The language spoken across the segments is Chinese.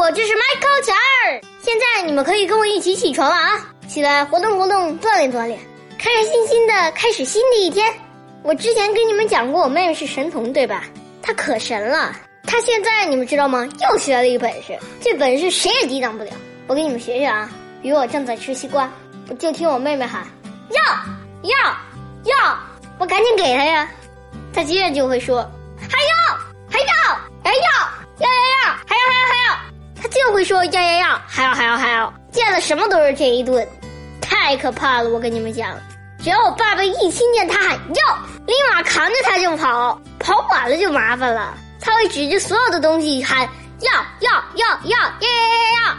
我就是 Michael 乔儿。现在你们可以跟我一起起床了啊！起来活动活动，锻炼锻炼，开开心心的开始新的一天。我之前跟你们讲过，我妹妹是神童，对吧？她可神了。她现在你们知道吗？又学了一个本事，这本事谁也抵挡不了。我给你们学学啊！比如我正在吃西瓜，我就听我妹妹喊要要要，我赶紧给她呀。她接着就会说要还有还有还有见了什么都是这一顿太可怕了我跟你们讲。只要我爸爸一听见他喊要立马扛着他就跑跑晚了就麻烦了。他会指着所有的东西喊要要要要要要要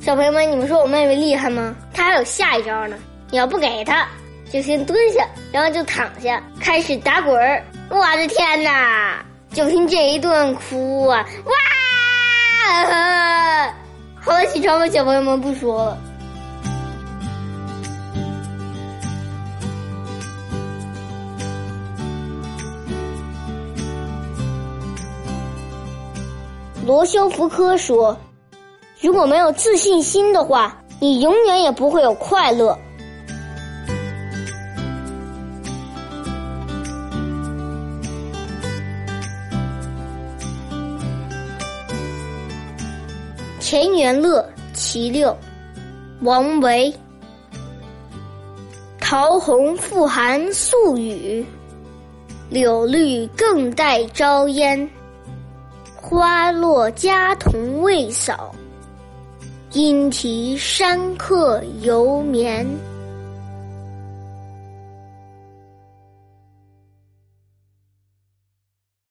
小朋友们你们说我妹妹厉害吗？她还有下一招呢你要不给她就先蹲下然后就躺下开始打滚儿。我的天呐就听这一顿哭啊哇！好了，起床吧，小朋友们，不说了。罗修福科说：“如果没有自信心的话，你永远也不会有快乐。”田园乐其六，王维。桃红复含宿雨，柳绿更带朝烟。花落家童未扫，莺啼山客犹眠。